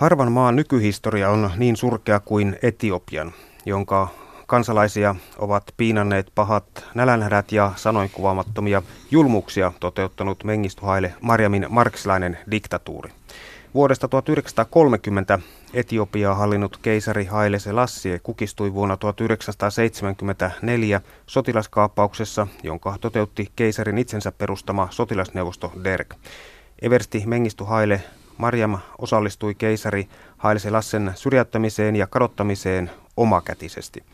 Harvan maan nykyhistoria on niin surkea kuin Etiopian, jonka kansalaisia ovat piinanneet pahat nälänhädät ja sanoin kuvaamattomia julmuksia toteuttanut Mengistu Haile Marjamin marksilainen diktatuuri. Vuodesta 1930 Etiopiaa hallinnut keisari Haile Selassie kukistui vuonna 1974 sotilaskaappauksessa, jonka toteutti keisarin itsensä perustama sotilasneuvosto Derg. Eversti Mengistu Haile Marjam osallistui keisari Haile Selassen syrjäyttämiseen ja kadottamiseen omakätisesti.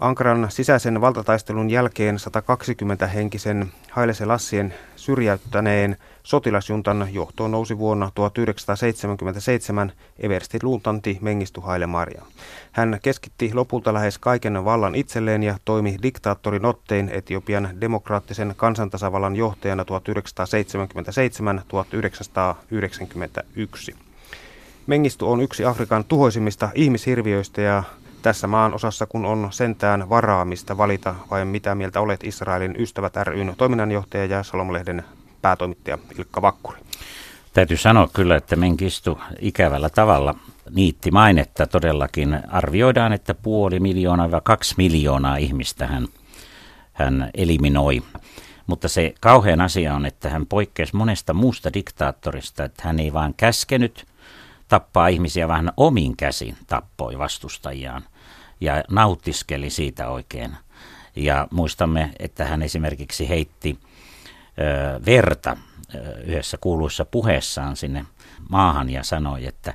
Ankaran sisäisen valtataistelun jälkeen 120-henkisen Haile Selassien syrjäyttäneen sotilasjuntan johtoon nousi vuonna 1977 Eversti luutanti Mengistu Haile Maria. Hän keskitti lopulta lähes kaiken vallan itselleen ja toimi diktaattorin ottein Etiopian demokraattisen kansantasavallan johtajana 1977-1991. Mengistu on yksi Afrikan tuhoisimmista ihmishirviöistä ja tässä maan osassa, kun on sentään varaamista valita, vai mitä mieltä olet Israelin ystävät ryn toiminnanjohtaja ja Salomlehden päätoimittaja Ilkka Vakkuri? Täytyy sanoa kyllä, että Menkistu ikävällä tavalla niitti mainetta todellakin. Arvioidaan, että puoli miljoonaa vai kaksi miljoonaa ihmistä hän, hän eliminoi. Mutta se kauhean asia on, että hän poikkesi monesta muusta diktaattorista, että hän ei vaan käskenyt tappaa ihmisiä, vaan omin käsin tappoi vastustajiaan ja nauttiskeli siitä oikein. Ja muistamme, että hän esimerkiksi heitti ö, verta ö, yhdessä kuuluissa puheessaan sinne maahan ja sanoi, että,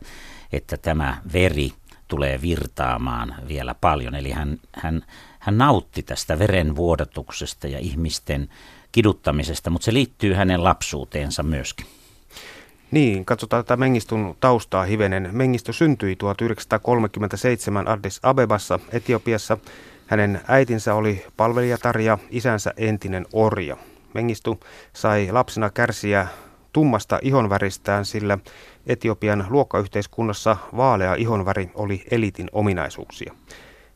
että tämä veri tulee virtaamaan vielä paljon. Eli hän, hän, hän nautti tästä verenvuodatuksesta ja ihmisten kiduttamisesta, mutta se liittyy hänen lapsuuteensa myöskin. Niin, katsotaan tätä Mengistun taustaa hivenen. Mengistö syntyi 1937 Addis Abebassa, Etiopiassa. Hänen äitinsä oli palvelijatar ja isänsä entinen orja. Mengistu sai lapsena kärsiä tummasta ihonväristään, sillä Etiopian luokkayhteiskunnassa vaalea ihonväri oli elitin ominaisuuksia.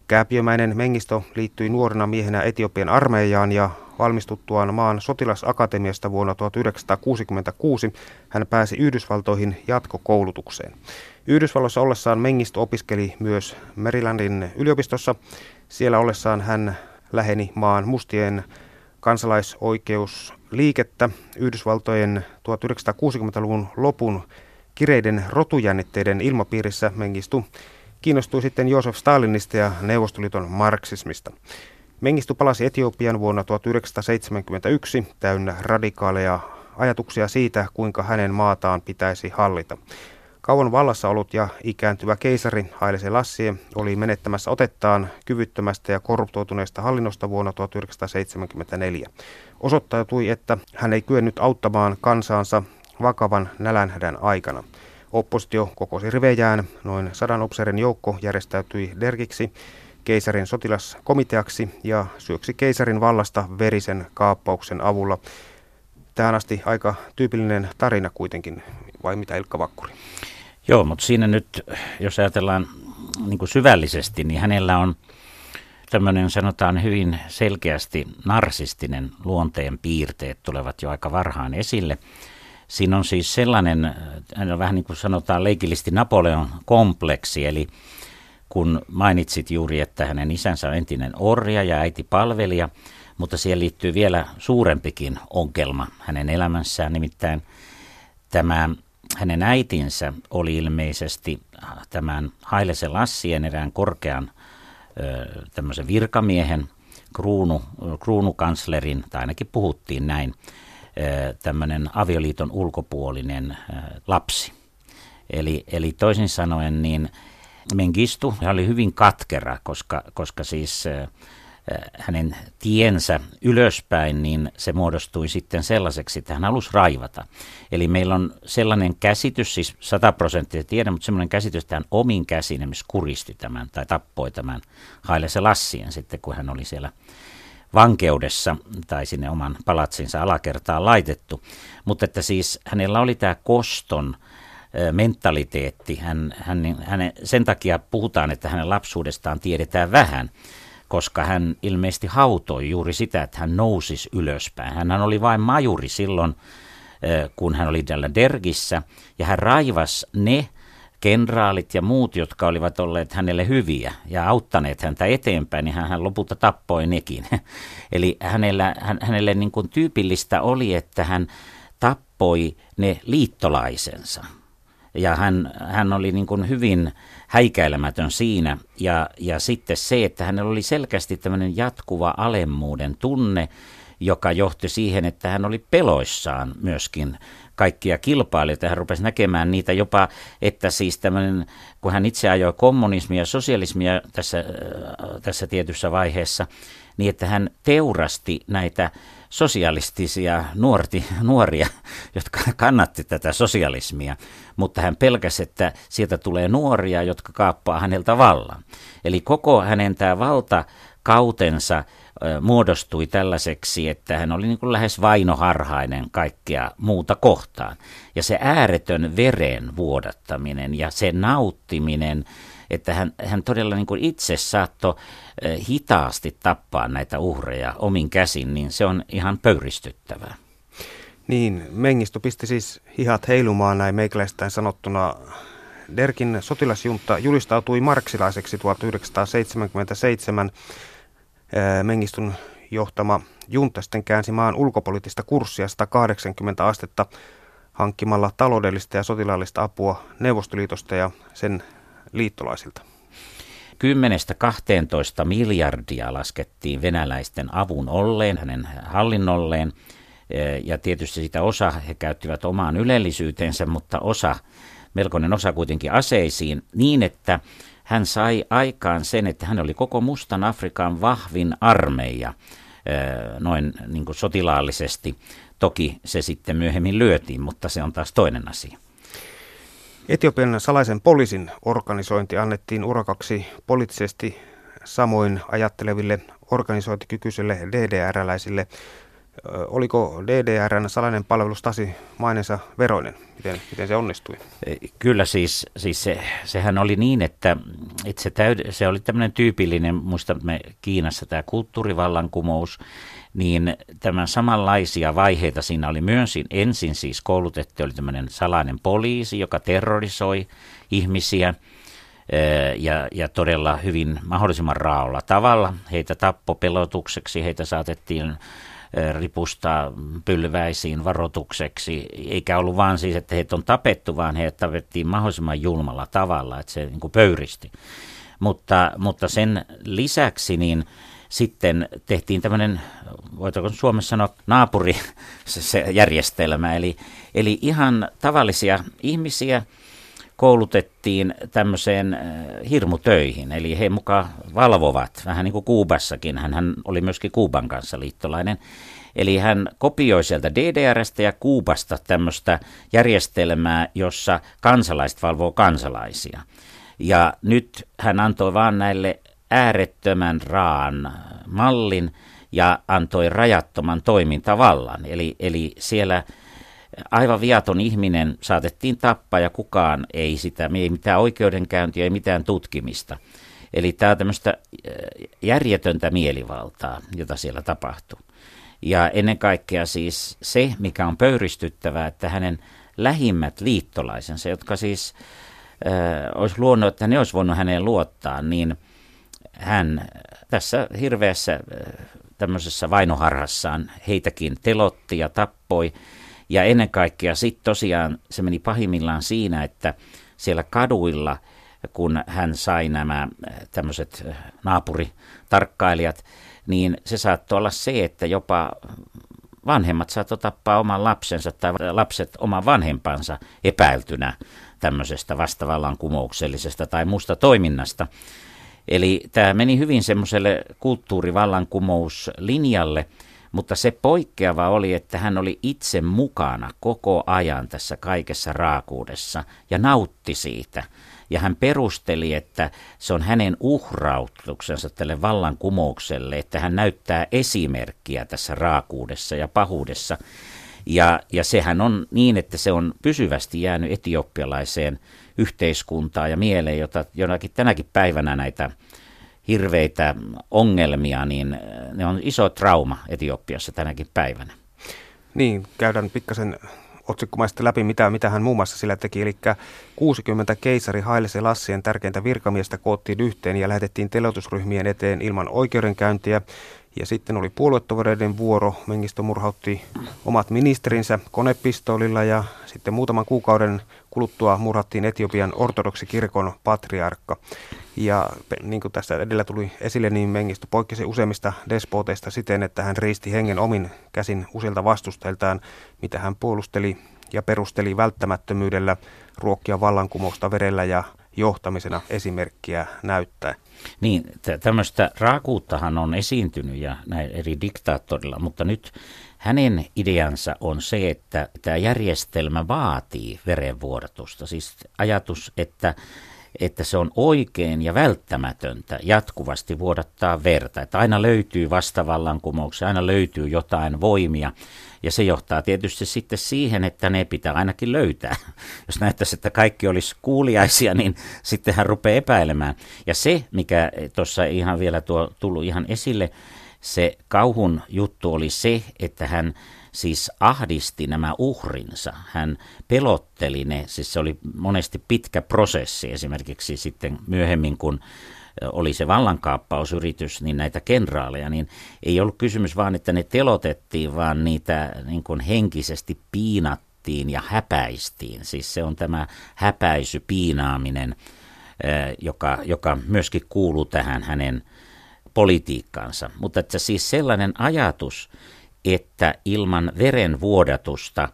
Kääpiömäinen Mengisto liittyi nuorena miehenä Etiopian armeijaan ja valmistuttuaan maan sotilasakatemiasta vuonna 1966 hän pääsi Yhdysvaltoihin jatkokoulutukseen. Yhdysvalloissa ollessaan Mengisto opiskeli myös Marylandin yliopistossa. Siellä ollessaan hän läheni maan mustien kansalaisoikeusliikettä Yhdysvaltojen 1960-luvun lopun kireiden rotujännitteiden ilmapiirissä Mengistu kiinnostui sitten Joosef Stalinista ja Neuvostoliiton marksismista. Mengistu palasi Etiopian vuonna 1971 täynnä radikaaleja ajatuksia siitä, kuinka hänen maataan pitäisi hallita. Kauan vallassa ollut ja ikääntyvä keisari Haile Selassie oli menettämässä otettaan kyvyttömästä ja korruptoituneesta hallinnosta vuonna 1974. Osoittautui, että hän ei kyennyt auttamaan kansaansa vakavan nälänhädän aikana. Oppositio kokosi rivejään, noin sadan upseerin joukko järjestäytyi dergiksi keisarin sotilaskomiteaksi ja syöksi keisarin vallasta verisen kaappauksen avulla. Tähän asti aika tyypillinen tarina kuitenkin, vai mitä Ilkka Vakkuri? Joo, mutta siinä nyt, jos ajatellaan niin kuin syvällisesti, niin hänellä on tämmöinen sanotaan hyvin selkeästi narsistinen luonteen piirteet tulevat jo aika varhaan esille. Siinä on siis sellainen, on vähän niin kuin sanotaan leikillisesti Napoleon kompleksi, eli kun mainitsit juuri, että hänen isänsä on entinen orja ja äiti palvelija, mutta siihen liittyy vielä suurempikin ongelma hänen elämässään, nimittäin tämä hänen äitinsä oli ilmeisesti tämän Haile Selassien erään korkean tämmöisen virkamiehen, kruunu, kruunukanslerin, tai ainakin puhuttiin näin, tämmöinen avioliiton ulkopuolinen lapsi. Eli, eli toisin sanoen niin Mengistu oli hyvin katkera, koska, koska siis hänen tiensä ylöspäin, niin se muodostui sitten sellaiseksi, että hän halusi raivata. Eli meillä on sellainen käsitys, siis 100 prosenttia tiedä, mutta sellainen käsitys, että hän omin käsin esimerkiksi kuristi tämän tai tappoi tämän Haile Selassien sitten, kun hän oli siellä vankeudessa tai sinne oman palatsinsa alakertaan laitettu. Mutta että siis hänellä oli tämä koston mentaliteetti. Hän, hän, hänen, sen takia puhutaan, että hänen lapsuudestaan tiedetään vähän, koska hän ilmeisesti hautoi juuri sitä, että hän nousisi ylöspäin. Hän oli vain majuri silloin, kun hän oli tällä Dergissä, ja hän raivas ne kenraalit ja muut, jotka olivat olleet hänelle hyviä ja auttaneet häntä eteenpäin, niin hän, hän lopulta tappoi nekin. Eli hänellä, hän, hänelle niin kuin tyypillistä oli, että hän tappoi ne liittolaisensa. Ja hän, hän oli niin kuin hyvin häikäilemätön siinä. Ja, ja sitten se, että hänellä oli selkeästi tämmöinen jatkuva alemmuuden tunne, joka johti siihen, että hän oli peloissaan myöskin kaikkia kilpailijoita. Hän rupesi näkemään niitä jopa, että siis tämmöinen, kun hän itse ajoi kommunismia ja sosialismia tässä, äh, tässä tietyssä vaiheessa, niin että hän teurasti näitä sosialistisia nuorti, nuoria, jotka kannatti tätä sosialismia, mutta hän pelkäsi, että sieltä tulee nuoria, jotka kaappaa häneltä vallan. Eli koko hänen tämä valtakautensa muodostui tällaiseksi, että hän oli niin kuin lähes vainoharhainen kaikkea muuta kohtaan. Ja se ääretön veren vuodattaminen ja se nauttiminen, että hän, hän todella niin kuin itse saattoi hitaasti tappaa näitä uhreja omin käsin, niin se on ihan pöyristyttävää. Niin, Mengisto pisti siis hihat heilumaan näin meikäläistään sanottuna. Derkin sotilasjunta julistautui marksilaiseksi 1977 Mengistun johtama junta sitten käänsi maan ulkopoliittista kurssia 180 astetta hankkimalla taloudellista ja sotilaallista apua Neuvostoliitosta ja sen liittolaisilta. 10-12 miljardia laskettiin venäläisten avun olleen, hänen hallinnolleen. Ja tietysti sitä osa he käyttivät omaan ylellisyytensä, mutta osa, melkoinen osa kuitenkin aseisiin, niin että hän sai aikaan sen, että hän oli koko Mustan Afrikan vahvin armeija noin niin kuin sotilaallisesti. Toki se sitten myöhemmin lyötiin, mutta se on taas toinen asia. Etiopian salaisen poliisin organisointi annettiin urakaksi poliittisesti samoin ajatteleville organisointikykyisille DDR-läisille Oliko DDRn salainen palvelus Tasi mainensa veroinen? Miten, miten se onnistui? Kyllä siis, siis se, sehän oli niin, että itse täyd, se oli tämmöinen tyypillinen, muistamme Kiinassa tämä kulttuurivallankumous, niin tämän samanlaisia vaiheita siinä oli myös ensin siis koulutettu, oli tämmöinen salainen poliisi, joka terrorisoi ihmisiä ja, ja todella hyvin mahdollisimman raolla tavalla. Heitä tappopelotukseksi, heitä saatettiin ripustaa pylväisiin varoitukseksi, eikä ollut vaan siis, että heitä on tapettu, vaan heitä tapettiin mahdollisimman julmalla tavalla, että se niin kuin pöyristi. Mutta, mutta sen lisäksi niin sitten tehtiin tämmöinen, voitaisiin Suomessa sanoa naapuri se, se järjestelmä, eli, eli ihan tavallisia ihmisiä, koulutettiin tämmöiseen äh, hirmutöihin, eli he mukaan valvovat, vähän niin kuin Kuubassakin, hän, hän oli myöskin Kuuban kanssa liittolainen, Eli hän kopioi sieltä DDRstä ja Kuubasta tämmöistä järjestelmää, jossa kansalaiset valvoo kansalaisia. Ja nyt hän antoi vaan näille äärettömän raan mallin ja antoi rajattoman toimintavallan. Eli, eli siellä aivan viaton ihminen saatettiin tappaa ja kukaan ei sitä, ei mitään oikeudenkäyntiä, ei mitään tutkimista. Eli tämä on tämmöistä äh, järjetöntä mielivaltaa, jota siellä tapahtuu. Ja ennen kaikkea siis se, mikä on pöyristyttävää, että hänen lähimmät liittolaisensa, jotka siis äh, olisi luonut, että ne olisi voinut häneen luottaa, niin hän tässä hirveässä äh, tämmöisessä vainoharhassaan heitäkin telotti ja tappoi. Ja ennen kaikkea sitten tosiaan se meni pahimmillaan siinä, että siellä kaduilla, kun hän sai nämä äh, tämmöiset äh, naapuritarkkailijat, niin se saattoi olla se, että jopa vanhemmat saattoi tappaa oman lapsensa tai lapset oman vanhempansa epäiltynä tämmöisestä vastavallankumouksellisesta tai muusta toiminnasta. Eli tämä meni hyvin semmoiselle kulttuurivallankumouslinjalle, mutta se poikkeava oli, että hän oli itse mukana koko ajan tässä kaikessa raakuudessa ja nautti siitä. Ja hän perusteli, että se on hänen uhrautuksensa tälle vallankumoukselle, että hän näyttää esimerkkiä tässä raakuudessa ja pahuudessa. Ja, ja sehän on niin, että se on pysyvästi jäänyt etioppialaiseen yhteiskuntaan ja mieleen, jota jonakin tänäkin päivänä näitä hirveitä ongelmia, niin ne on iso trauma Etiopiassa tänäkin päivänä. Niin, käydään pikkasen otsikkomaisesti läpi, mitä, mitä hän muun muassa sillä teki. Eli 60 keisari Haile Selassien tärkeintä virkamiestä koottiin yhteen ja lähetettiin telotusryhmien eteen ilman oikeudenkäyntiä. Ja sitten oli puoluetovereiden vuoro. Mengistö murhautti omat ministerinsä konepistoolilla ja sitten muutaman kuukauden kuluttua murhattiin Etiopian ortodoksikirkon patriarkka. Ja niin kuin tässä edellä tuli esille, niin Mengistö poikkesi useimmista despoteista siten, että hän riisti hengen omin käsin useilta vastustajiltaan, mitä hän puolusteli ja perusteli välttämättömyydellä ruokkia vallankumousta verellä ja johtamisena esimerkkiä näyttää. Niin, tämmöistä raakuuttahan on esiintynyt ja näin eri diktaattorilla, mutta nyt hänen ideansa on se, että tämä järjestelmä vaatii verenvuodatusta. Siis ajatus, että että se on oikein ja välttämätöntä jatkuvasti vuodattaa verta. Että aina löytyy vastavallankumouksia, aina löytyy jotain voimia. Ja se johtaa tietysti sitten siihen, että ne pitää ainakin löytää. Jos näyttäisi, että kaikki olisi kuuliaisia, niin sitten hän rupeaa epäilemään. Ja se, mikä tuossa ihan vielä tuo tullut ihan esille, se kauhun juttu oli se, että hän siis ahdisti nämä uhrinsa. Hän pelotteli ne, siis se oli monesti pitkä prosessi esimerkiksi sitten myöhemmin, kun oli se vallankaappausyritys, niin näitä kenraaleja, niin ei ollut kysymys vaan, että ne telotettiin, vaan niitä niin kuin henkisesti piinattiin ja häpäistiin. Siis se on tämä häpäisy, piinaaminen, joka, joka myöskin kuuluu tähän hänen politiikkaansa. Mutta että siis sellainen ajatus, että ilman verenvuodatusta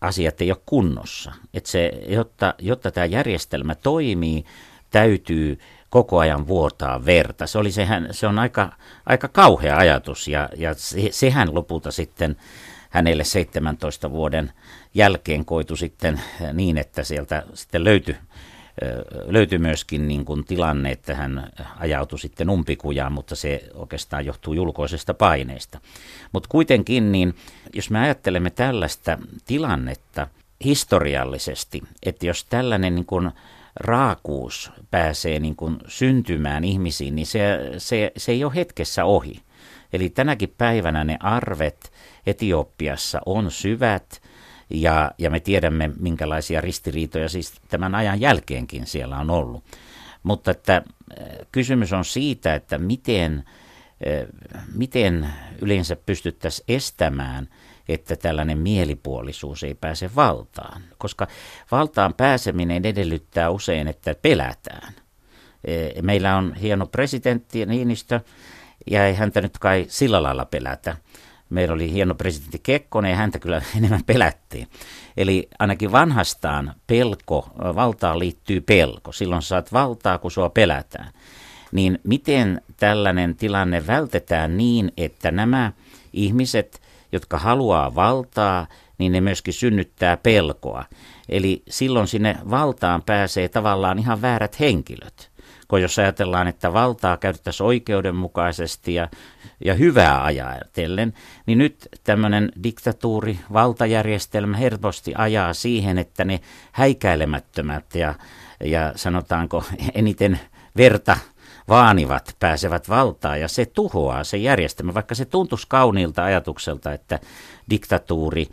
asiat ei ole kunnossa. Että se, jotta, jotta tämä järjestelmä toimii, täytyy koko ajan vuotaa verta. Se, oli sehän, se on aika, aika kauhea ajatus ja, ja se, sehän lopulta sitten hänelle 17 vuoden jälkeen koitu sitten niin, että sieltä sitten löytyi löytyi myöskin niin kuin tilanne, että hän ajautui sitten umpikujaan, mutta se oikeastaan johtuu julkoisesta paineesta. Mutta kuitenkin, niin jos me ajattelemme tällaista tilannetta historiallisesti, että jos tällainen niin kuin raakuus pääsee niin kuin syntymään ihmisiin, niin se, se, se ei ole hetkessä ohi. Eli tänäkin päivänä ne arvet Etiopiassa on syvät, ja, ja me tiedämme, minkälaisia ristiriitoja siis tämän ajan jälkeenkin siellä on ollut. Mutta että äh, kysymys on siitä, että miten, äh, miten yleensä pystyttäisiin estämään, että tällainen mielipuolisuus ei pääse valtaan. Koska valtaan pääseminen edellyttää usein, että pelätään. Äh, meillä on hieno presidentti Niinistö, ja ei häntä nyt kai sillä lailla pelätä meillä oli hieno presidentti Kekkonen ja häntä kyllä enemmän pelättiin. Eli ainakin vanhastaan pelko, valtaan liittyy pelko. Silloin saat valtaa, kun sua pelätään. Niin miten tällainen tilanne vältetään niin, että nämä ihmiset, jotka haluaa valtaa, niin ne myöskin synnyttää pelkoa. Eli silloin sinne valtaan pääsee tavallaan ihan väärät henkilöt. Kun jos ajatellaan, että valtaa käytettäisiin oikeudenmukaisesti ja ja hyvää ajatellen, niin nyt tämmöinen diktatuuri, valtajärjestelmä helposti ajaa siihen, että ne häikäilemättömät ja, ja sanotaanko eniten verta vaanivat pääsevät valtaan ja se tuhoaa se järjestelmä, vaikka se tuntuisi kauniilta ajatukselta, että diktatuuri,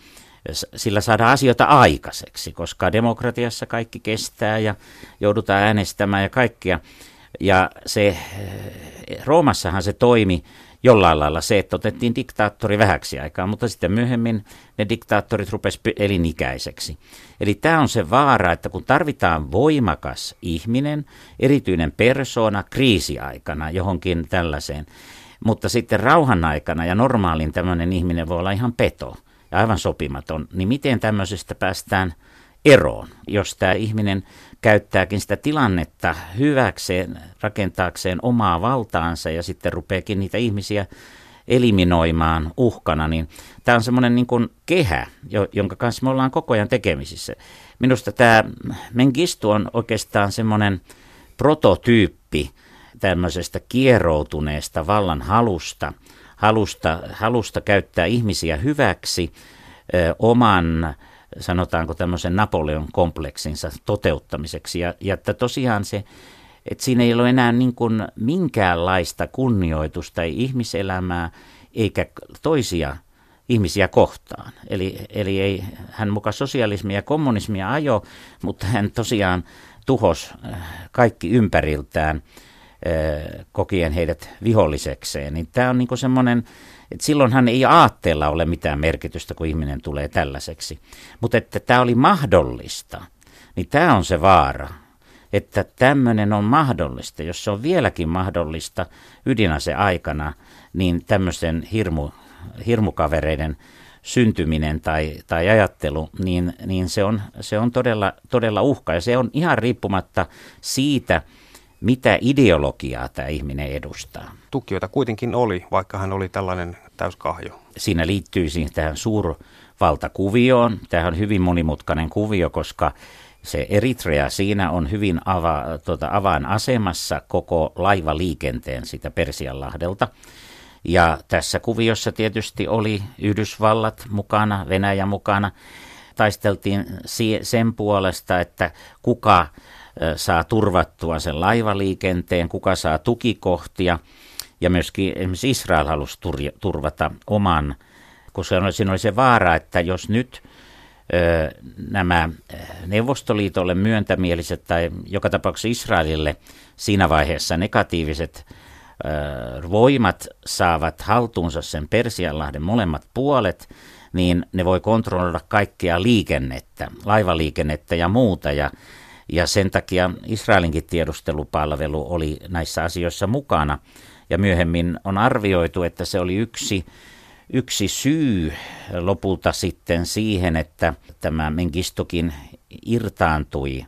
sillä saadaan asioita aikaiseksi, koska demokratiassa kaikki kestää ja joudutaan äänestämään ja kaikkia. Ja se, Roomassahan se toimi jollain lailla se, että otettiin diktaattori vähäksi aikaa, mutta sitten myöhemmin ne diktaattorit rupesivat elinikäiseksi. Eli tämä on se vaara, että kun tarvitaan voimakas ihminen, erityinen persona kriisiaikana johonkin tällaiseen, mutta sitten rauhan aikana ja normaalin tämmöinen ihminen voi olla ihan peto ja aivan sopimaton, niin miten tämmöisestä päästään eroon, jos tämä ihminen käyttääkin sitä tilannetta hyväkseen, rakentaakseen omaa valtaansa ja sitten rupeakin niitä ihmisiä eliminoimaan uhkana, niin tämä on semmoinen niin kuin kehä, jonka kanssa me ollaan koko ajan tekemisissä. Minusta tämä Mengistu on oikeastaan semmoinen prototyyppi tämmöisestä kieroutuneesta vallan halusta, halusta, halusta käyttää ihmisiä hyväksi ö, oman sanotaanko tämmöisen Napoleon kompleksinsa toteuttamiseksi. Ja, ja että tosiaan se, että siinä ei ole enää niin kuin minkäänlaista kunnioitusta, ei ihmiselämää eikä toisia ihmisiä kohtaan. Eli, eli ei hän muka sosialismia ja kommunismia ajo, mutta hän tosiaan tuhos äh, kaikki ympäriltään äh, kokien heidät vihollisekseen. Niin tämä on niin semmoinen, että silloinhan ei aatteella ole mitään merkitystä, kun ihminen tulee tällaiseksi. Mutta että tämä oli mahdollista, niin tämä on se vaara, että tämmöinen on mahdollista. Jos se on vieläkin mahdollista ydinase aikana, niin tämmöisen hirmu, hirmukavereiden syntyminen tai, tai ajattelu, niin, niin se on, se on todella, todella uhka. Ja se on ihan riippumatta siitä, mitä ideologiaa tämä ihminen edustaa. Tukijoita kuitenkin oli, vaikka hän oli tällainen täyskahjo. Siinä liittyy siihen tähän suurvaltakuvioon. Tämä on hyvin monimutkainen kuvio, koska se Eritrea siinä on hyvin ava, tuota, avainasemassa koko laivaliikenteen sitä Persianlahdelta. Ja tässä kuviossa tietysti oli Yhdysvallat mukana, Venäjä mukana. Taisteltiin sen puolesta, että kuka saa turvattua sen laivaliikenteen, kuka saa tukikohtia. Ja myöskin esimerkiksi Israel halusi turvata oman, koska siinä oli se vaara, että jos nyt nämä Neuvostoliitolle myöntämieliset tai joka tapauksessa Israelille siinä vaiheessa negatiiviset voimat saavat haltuunsa sen Persianlahden molemmat puolet, niin ne voi kontrolloida kaikkea liikennettä, laivaliikennettä ja muuta. Ja, ja sen takia Israelinkin tiedustelupalvelu oli näissä asioissa mukana. Ja myöhemmin on arvioitu, että se oli yksi, yksi syy lopulta sitten siihen, että tämä Mengistokin irtaantui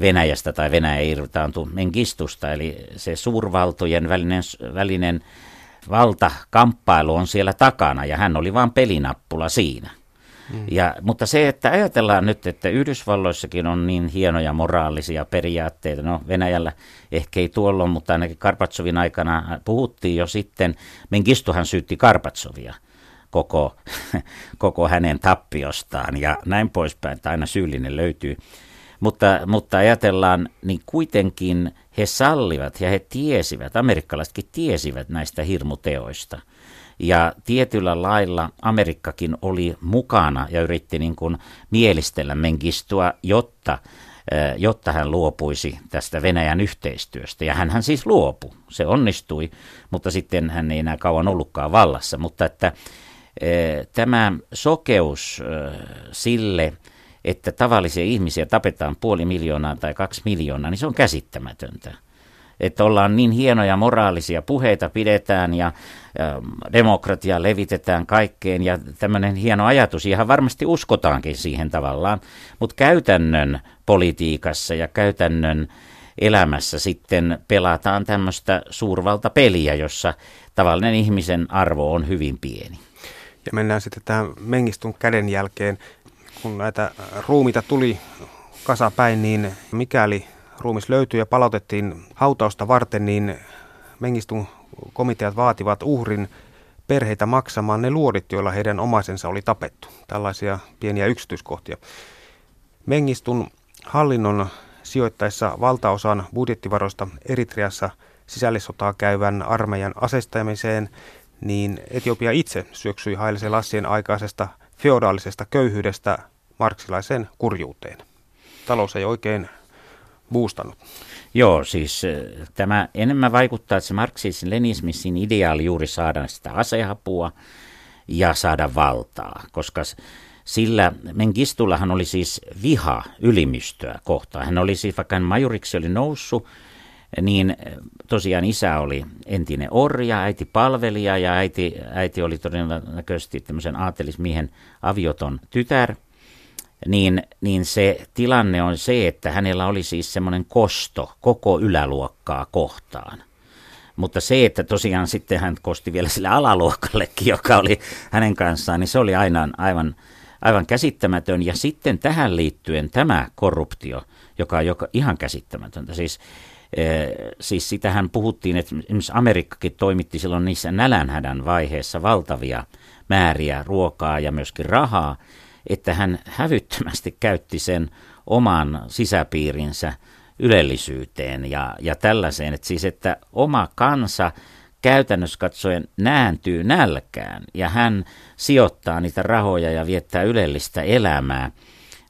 Venäjästä tai Venäjä irtaantui Mengistusta, eli se suurvaltojen välinen, välinen valtakamppailu on siellä takana ja hän oli vain pelinappula siinä. Mm. Ja, mutta se, että ajatellaan nyt, että Yhdysvalloissakin on niin hienoja moraalisia periaatteita, no Venäjällä ehkä ei tuolloin, mutta ainakin Karpatsovin aikana puhuttiin jo sitten, Mengistuhan syytti Karpatsovia koko, koko hänen tappiostaan ja näin poispäin, että aina syyllinen löytyy. Mutta, mutta ajatellaan, niin kuitenkin he sallivat ja he tiesivät, amerikkalaisetkin tiesivät näistä hirmuteoista. Ja tietyllä lailla Amerikkakin oli mukana ja yritti niin kuin mielistellä Mengistua, jotta, jotta hän luopuisi tästä Venäjän yhteistyöstä. Ja hän siis luopui, se onnistui, mutta sitten hän ei enää kauan ollutkaan vallassa. Mutta että tämä sokeus sille, että tavallisia ihmisiä tapetaan puoli miljoonaa tai kaksi miljoonaa, niin se on käsittämätöntä. Että ollaan niin hienoja moraalisia puheita pidetään ja, demokratia levitetään kaikkeen ja tämmöinen hieno ajatus, ihan varmasti uskotaankin siihen tavallaan, mutta käytännön politiikassa ja käytännön elämässä sitten pelataan tämmöistä suurvaltapeliä, jossa tavallinen ihmisen arvo on hyvin pieni. Ja mennään sitten tähän Mengistun käden jälkeen kun näitä ruumita tuli kasapäin, niin mikäli ruumis löytyi ja palautettiin hautausta varten, niin Mengistun komiteat vaativat uhrin perheitä maksamaan ne luodit, joilla heidän omaisensa oli tapettu. Tällaisia pieniä yksityiskohtia. Mengistun hallinnon sijoittaessa valtaosan budjettivaroista Eritreassa sisällissotaa käyvän armeijan asestamiseen, niin Etiopia itse syöksyi Haile Selassien aikaisesta feodaalisesta köyhyydestä marksilaiseen kurjuuteen. Talous ei oikein boostannut. Joo, siis tämä enemmän vaikuttaa, että se marksismin lenismissin ideaali juuri saada sitä asehapua ja saada valtaa, koska sillä Mengistullahan oli siis viha ylimystöä kohtaan. Hän oli siis, vaikka hän majuriksi oli noussut, niin tosiaan isä oli entinen orja, äiti palvelija ja äiti, äiti oli todennäköisesti tämmöisen aatelismiehen avioton tytär. Niin, niin se tilanne on se, että hänellä oli siis semmoinen kosto koko yläluokkaa kohtaan. Mutta se, että tosiaan sitten hän kosti vielä sille alaluokallekin, joka oli hänen kanssaan, niin se oli aina aivan, aivan käsittämätön. Ja sitten tähän liittyen tämä korruptio, joka on joka, ihan käsittämätöntä. Siis Siis sitähän puhuttiin, että esimerkiksi Amerikkakin toimitti silloin niissä nälänhädän vaiheessa valtavia määriä ruokaa ja myöskin rahaa, että hän hävyttömästi käytti sen oman sisäpiirinsä ylellisyyteen ja, ja tällaiseen. Että siis, että oma kansa käytännössä katsoen nääntyy nälkään ja hän sijoittaa niitä rahoja ja viettää ylellistä elämää,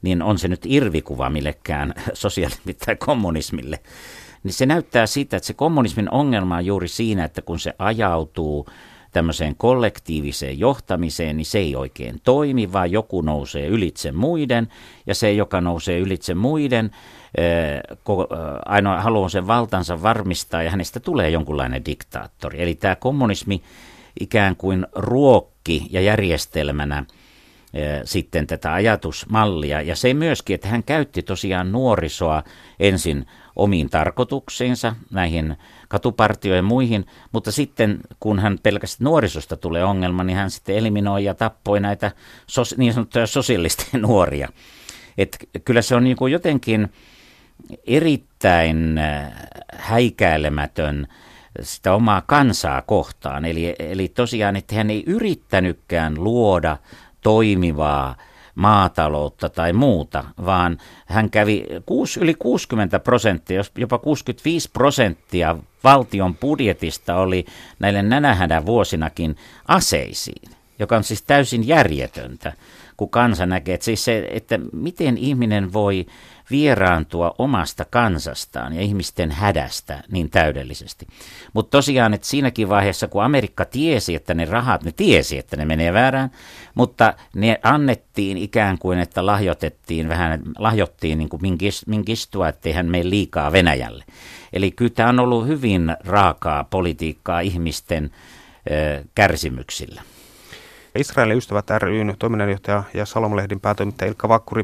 niin on se nyt irvikuva millekään sosialismille tai kommunismille. Niin se näyttää siitä, että se kommunismin ongelma on juuri siinä, että kun se ajautuu tämmöiseen kollektiiviseen johtamiseen, niin se ei oikein toimi, vaan joku nousee ylitse muiden, ja se, joka nousee ylitse muiden, eh, eh, ainoa haluaa sen valtansa varmistaa, ja hänestä tulee jonkunlainen diktaattori. Eli tämä kommunismi ikään kuin ruokki ja järjestelmänä eh, sitten tätä ajatusmallia. Ja se myöskin, että hän käytti tosiaan nuorisoa ensin omiin tarkoituksiinsa, näihin katupartioihin ja muihin, mutta sitten kun hän pelkästään nuorisosta tulee ongelma, niin hän sitten eliminoi ja tappoi näitä sos, niin sanottuja sosiaalisten nuoria. Et kyllä se on niin kuin jotenkin erittäin äh, häikäilemätön sitä omaa kansaa kohtaan. Eli, eli tosiaan, että hän ei yrittänytkään luoda toimivaa maataloutta tai muuta, vaan hän kävi kuusi, yli 60 prosenttia, jopa 65 prosenttia valtion budjetista oli näille nänähädän vuosinakin aseisiin, joka on siis täysin järjetöntä, kun kansa näkee, että, siis se, että miten ihminen voi vieraantua omasta kansastaan ja ihmisten hädästä niin täydellisesti. Mutta tosiaan, että siinäkin vaiheessa, kun Amerikka tiesi, että ne rahat, ne tiesi, että ne menee väärään, mutta ne annettiin ikään kuin, että lahjoitettiin vähän, lahjottiin niin kuin minkistua, ettei hän mene liikaa Venäjälle. Eli kyllä tämä on ollut hyvin raakaa politiikkaa ihmisten ö, kärsimyksillä. Israelin ystävät ryn toiminnanjohtaja ja Salomlehdin päätoimittaja Ilkka Vakkuri.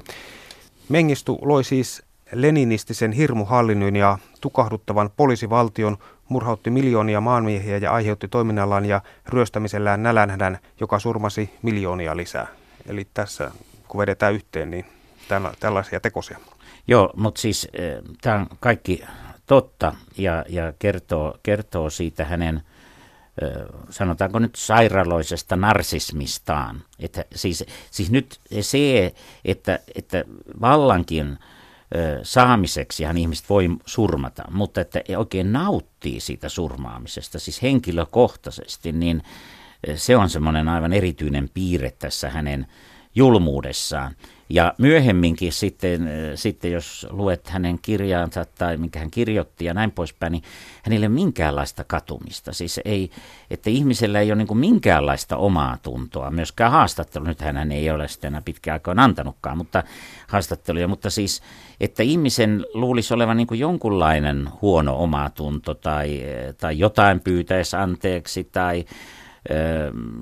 Mengistu loi siis leninistisen hirmuhallinnon ja tukahduttavan poliisivaltion, murhautti miljoonia maanmiehiä ja aiheutti toiminnallaan ja ryöstämisellään nälänhädän, joka surmasi miljoonia lisää. Eli tässä, kun vedetään yhteen, niin tällaisia tekosia. Joo, mutta siis eh, tämä on kaikki totta ja, ja kertoo, kertoo siitä hänen sanotaanko nyt sairaaloisesta narsismistaan. Että siis, siis nyt se, että, että vallankin saamiseksi hän ihmiset voi surmata, mutta että oikein nauttii siitä surmaamisesta, siis henkilökohtaisesti, niin se on semmoinen aivan erityinen piirre tässä hänen julmuudessaan. Ja myöhemminkin sitten, äh, sitten, jos luet hänen kirjaansa tai minkä hän kirjoitti ja näin poispäin, niin hänelle minkäänlaista katumista. Siis ei, että ihmisellä ei ole niin minkäänlaista omaa tuntoa. Myöskään haastattelu, nyt hän ei ole sitä enää pitkään aikaan antanutkaan, mutta haastatteluja, mutta siis, että ihmisen luulisi olevan niin jonkunlainen huono omatunto tai, tai jotain pyytäisi anteeksi tai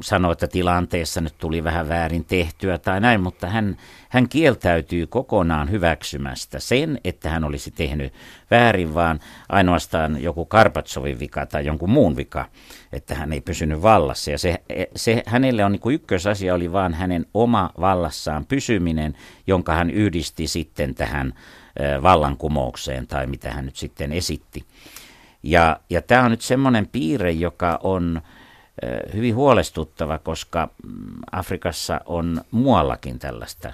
sanoi, että tilanteessa nyt tuli vähän väärin tehtyä tai näin, mutta hän, hän kieltäytyy kokonaan hyväksymästä sen, että hän olisi tehnyt väärin, vaan ainoastaan joku Karpatsovin vika tai jonkun muun vika, että hän ei pysynyt vallassa. Ja se, se hänelle on niin kuin ykkösasia oli vaan hänen oma vallassaan pysyminen, jonka hän yhdisti sitten tähän vallankumoukseen tai mitä hän nyt sitten esitti. Ja, ja tämä on nyt semmoinen piirre, joka on hyvin huolestuttava, koska mm, Afrikassa on muuallakin tällaista.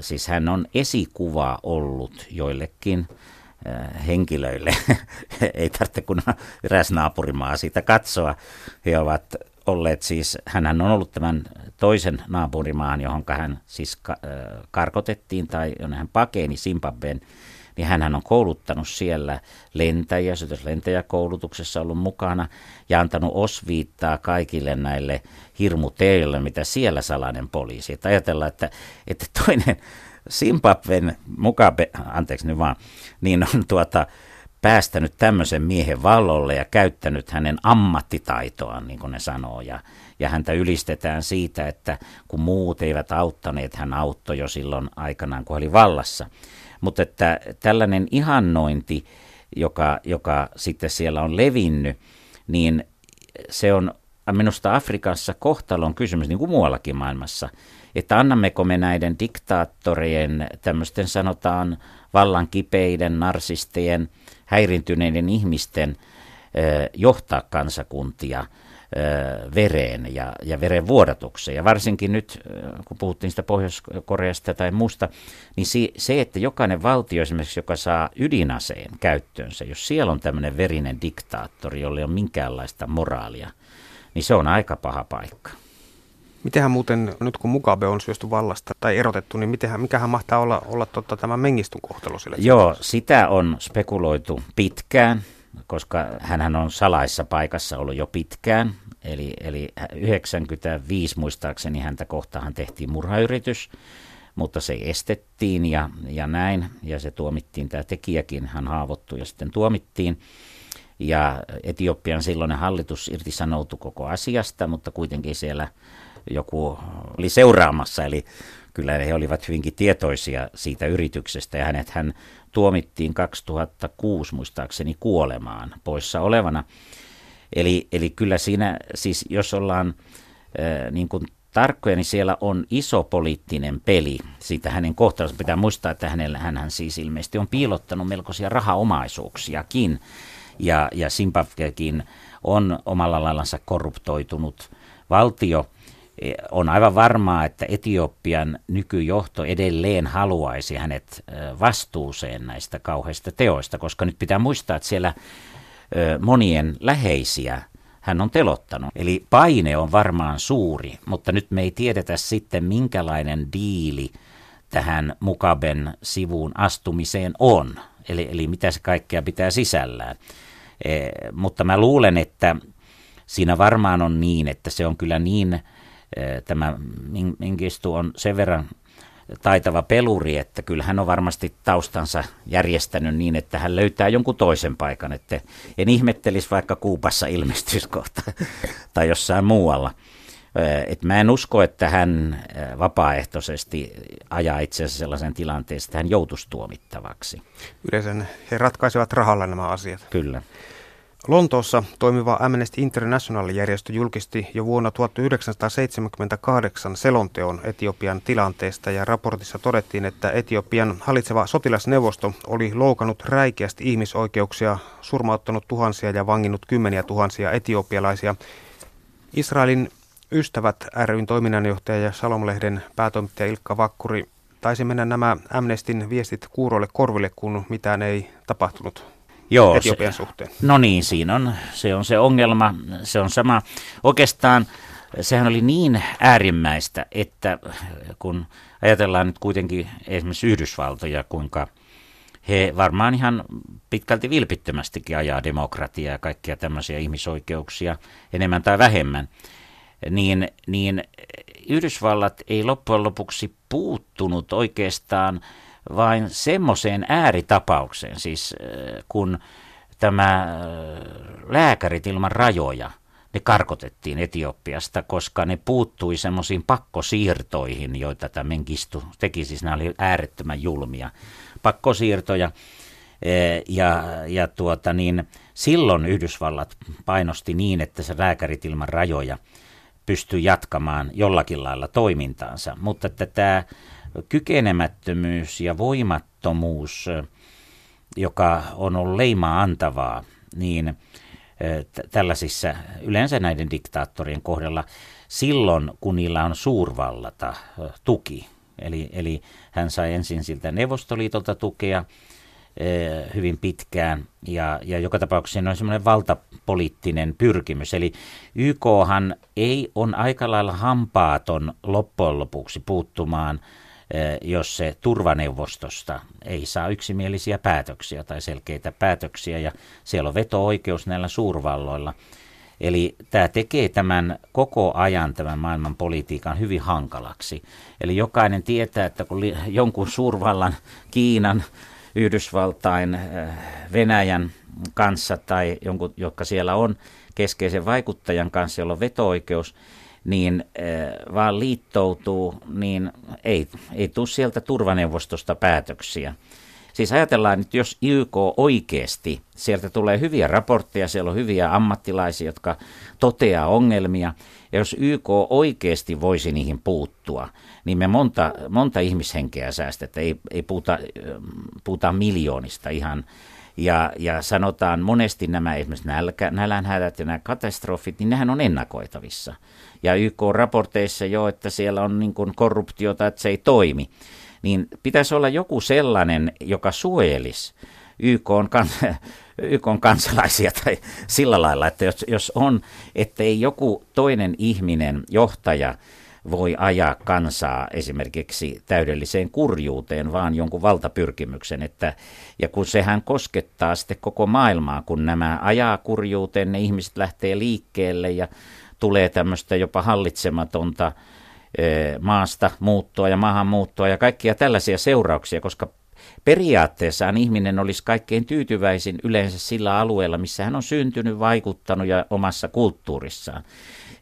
Siis hän on esikuva ollut joillekin henkilöille. Ei tarvitse kun eräs naapurimaa siitä katsoa. He ovat olleet siis, hän on ollut tämän toisen naapurimaan, johon hän siis karkotettiin tai jonne hän pakeni Zimbabwen niin hän on kouluttanut siellä lentäjiä, se lentäjäkoulutuksessa ollut mukana ja antanut osviittaa kaikille näille hirmuteille, mitä siellä salainen poliisi. Että ajatellaan, että, että toinen Zimbabwen Mugabe, anteeksi nyt vaan, niin on tuota, päästänyt tämmöisen miehen vallolle ja käyttänyt hänen ammattitaitoaan, niin kuin ne sanoo, ja, ja häntä ylistetään siitä, että kun muut eivät auttaneet, hän auttoi jo silloin aikanaan, kun oli vallassa. Mutta että tällainen ihannointi, joka, joka sitten siellä on levinnyt, niin se on minusta Afrikassa kohtalon kysymys, niin kuin muuallakin maailmassa, että annammeko me näiden diktaattorien, tämmöisten sanotaan vallan kipeiden, narsistien, häirintyneiden ihmisten johtaa kansakuntia vereen ja, ja veren vuodatukseen. Ja varsinkin nyt, kun puhuttiin sitä Pohjois-Koreasta tai muusta, niin se, että jokainen valtio esimerkiksi, joka saa ydinaseen käyttöönsä, jos siellä on tämmöinen verinen diktaattori, jolla ei ole minkäänlaista moraalia, niin se on aika paha paikka. Mitenhän muuten, nyt kun Mugabe on syösty vallasta tai erotettu, niin mitenhän, mikähän mahtaa olla, olla totta, tämä Mengistun kohtalo sille? Joo, sitä on spekuloitu pitkään, koska hän on salaissa paikassa ollut jo pitkään. Eli, eli 95 muistaakseni häntä kohtaan tehtiin murhayritys, mutta se estettiin ja, ja näin. Ja se tuomittiin, tämä tekijäkin, hän haavoittui ja sitten tuomittiin. Ja Etiopian silloinen hallitus irtisanoutui koko asiasta, mutta kuitenkin siellä joku oli seuraamassa, eli kyllä he olivat hyvinkin tietoisia siitä yrityksestä ja hänet hän tuomittiin 2006 muistaakseni kuolemaan poissa olevana. Eli, eli kyllä siinä, siis jos ollaan äh, niin kuin tarkkoja, niin siellä on iso poliittinen peli siitä hänen kohtalonsa. Pitää muistaa, että hänellä, hän siis ilmeisesti on piilottanut melkoisia rahaomaisuuksiakin. Ja, ja Zimbabwekin on omalla laillansa korruptoitunut valtio – on aivan varmaa, että Etiopian nykyjohto edelleen haluaisi hänet vastuuseen näistä kauheista teoista, koska nyt pitää muistaa, että siellä monien läheisiä hän on telottanut. Eli paine on varmaan suuri, mutta nyt me ei tiedetä sitten minkälainen diili tähän Mukaben sivuun astumiseen on. Eli, eli mitä se kaikkea pitää sisällään. E, mutta mä luulen, että siinä varmaan on niin, että se on kyllä niin tämä Mingistu on sen verran taitava peluri, että kyllä hän on varmasti taustansa järjestänyt niin, että hän löytää jonkun toisen paikan. Että en ihmettelisi vaikka Kuupassa ilmestyskohta tai jossain muualla. Et mä en usko, että hän vapaaehtoisesti ajaa itseasiassa sellaisen tilanteen, että hän joutuisi tuomittavaksi. Yleensä he ratkaisevat rahalla nämä asiat. Kyllä. Lontoossa toimiva Amnesty International-järjestö julkisti jo vuonna 1978 selonteon Etiopian tilanteesta ja raportissa todettiin, että Etiopian hallitseva sotilasneuvosto oli loukannut räikeästi ihmisoikeuksia, surmauttanut tuhansia ja vanginnut kymmeniä tuhansia etiopialaisia. Israelin Ystävät ryn toiminnanjohtaja ja Salomlehden päätoimittaja Ilkka Vakkuri taisi mennä nämä Amnestin viestit kuuroille korville, kun mitään ei tapahtunut Joo, Etiopian se, suhteen. No niin, siinä on, se on se ongelma. Se on sama. Oikeastaan sehän oli niin äärimmäistä, että kun ajatellaan nyt kuitenkin esimerkiksi Yhdysvaltoja, kuinka he varmaan ihan pitkälti vilpittömästikin ajaa demokratiaa ja kaikkia tämmöisiä ihmisoikeuksia enemmän tai vähemmän, niin, niin Yhdysvallat ei loppujen lopuksi puuttunut oikeastaan vain semmoiseen ääritapaukseen, siis äh, kun tämä äh, lääkärit ilman rajoja, ne karkotettiin Etiopiasta, koska ne puuttui semmoisiin pakkosiirtoihin, joita tämä Mengistu teki, siis nämä oli äärettömän julmia pakkosiirtoja. Ja, ja tuota niin, silloin Yhdysvallat painosti niin, että se lääkärit ilman rajoja pystyi jatkamaan jollakin lailla toimintaansa. Mutta että tämä kykenemättömyys ja voimattomuus, joka on ollut leimaa antavaa, niin tällaisissa yleensä näiden diktaattorien kohdalla silloin, kun niillä on suurvallata tuki. Eli, eli hän sai ensin siltä Neuvostoliitolta tukea hyvin pitkään ja, ja joka tapauksessa on semmoinen valtapoliittinen pyrkimys. Eli YKhan ei on aika lailla hampaaton loppujen lopuksi puuttumaan – jos se turvaneuvostosta ei saa yksimielisiä päätöksiä tai selkeitä päätöksiä, ja siellä on veto-oikeus näillä suurvalloilla. Eli tämä tekee tämän koko ajan tämän maailman politiikan hyvin hankalaksi. Eli jokainen tietää, että kun jonkun suurvallan, Kiinan, Yhdysvaltain, eh, Venäjän kanssa tai jonkun, jotka siellä on keskeisen vaikuttajan kanssa, jolla on veto-oikeus, niin vaan liittoutuu, niin ei, ei tule sieltä turvaneuvostosta päätöksiä. Siis ajatellaan, että jos YK oikeasti, sieltä tulee hyviä raportteja, siellä on hyviä ammattilaisia, jotka toteaa ongelmia, ja jos YK oikeasti voisi niihin puuttua, niin me monta, monta ihmishenkeä säästetään, ei, ei puhuta, puhuta miljoonista ihan, Ja, ja sanotaan monesti nämä esimerkiksi nälkä, nälänhädät ja nämä katastrofit, niin nehän on ennakoitavissa. Ja YK-raporteissa jo, että siellä on niin kuin korruptiota, että se ei toimi. Niin pitäisi olla joku sellainen, joka suojelisi YK on, kans, YK on kansalaisia tai sillä lailla, että jos, jos on, ettei joku toinen ihminen, johtaja, voi ajaa kansaa esimerkiksi täydelliseen kurjuuteen, vaan jonkun valtapyrkimyksen. Että, ja kun sehän koskettaa sitten koko maailmaa, kun nämä ajaa kurjuuteen, ne ihmiset lähtee liikkeelle ja tulee tämmöistä jopa hallitsematonta maasta muuttoa ja maahanmuuttoa ja kaikkia tällaisia seurauksia, koska periaatteessaan ihminen olisi kaikkein tyytyväisin yleensä sillä alueella, missä hän on syntynyt, vaikuttanut ja omassa kulttuurissaan.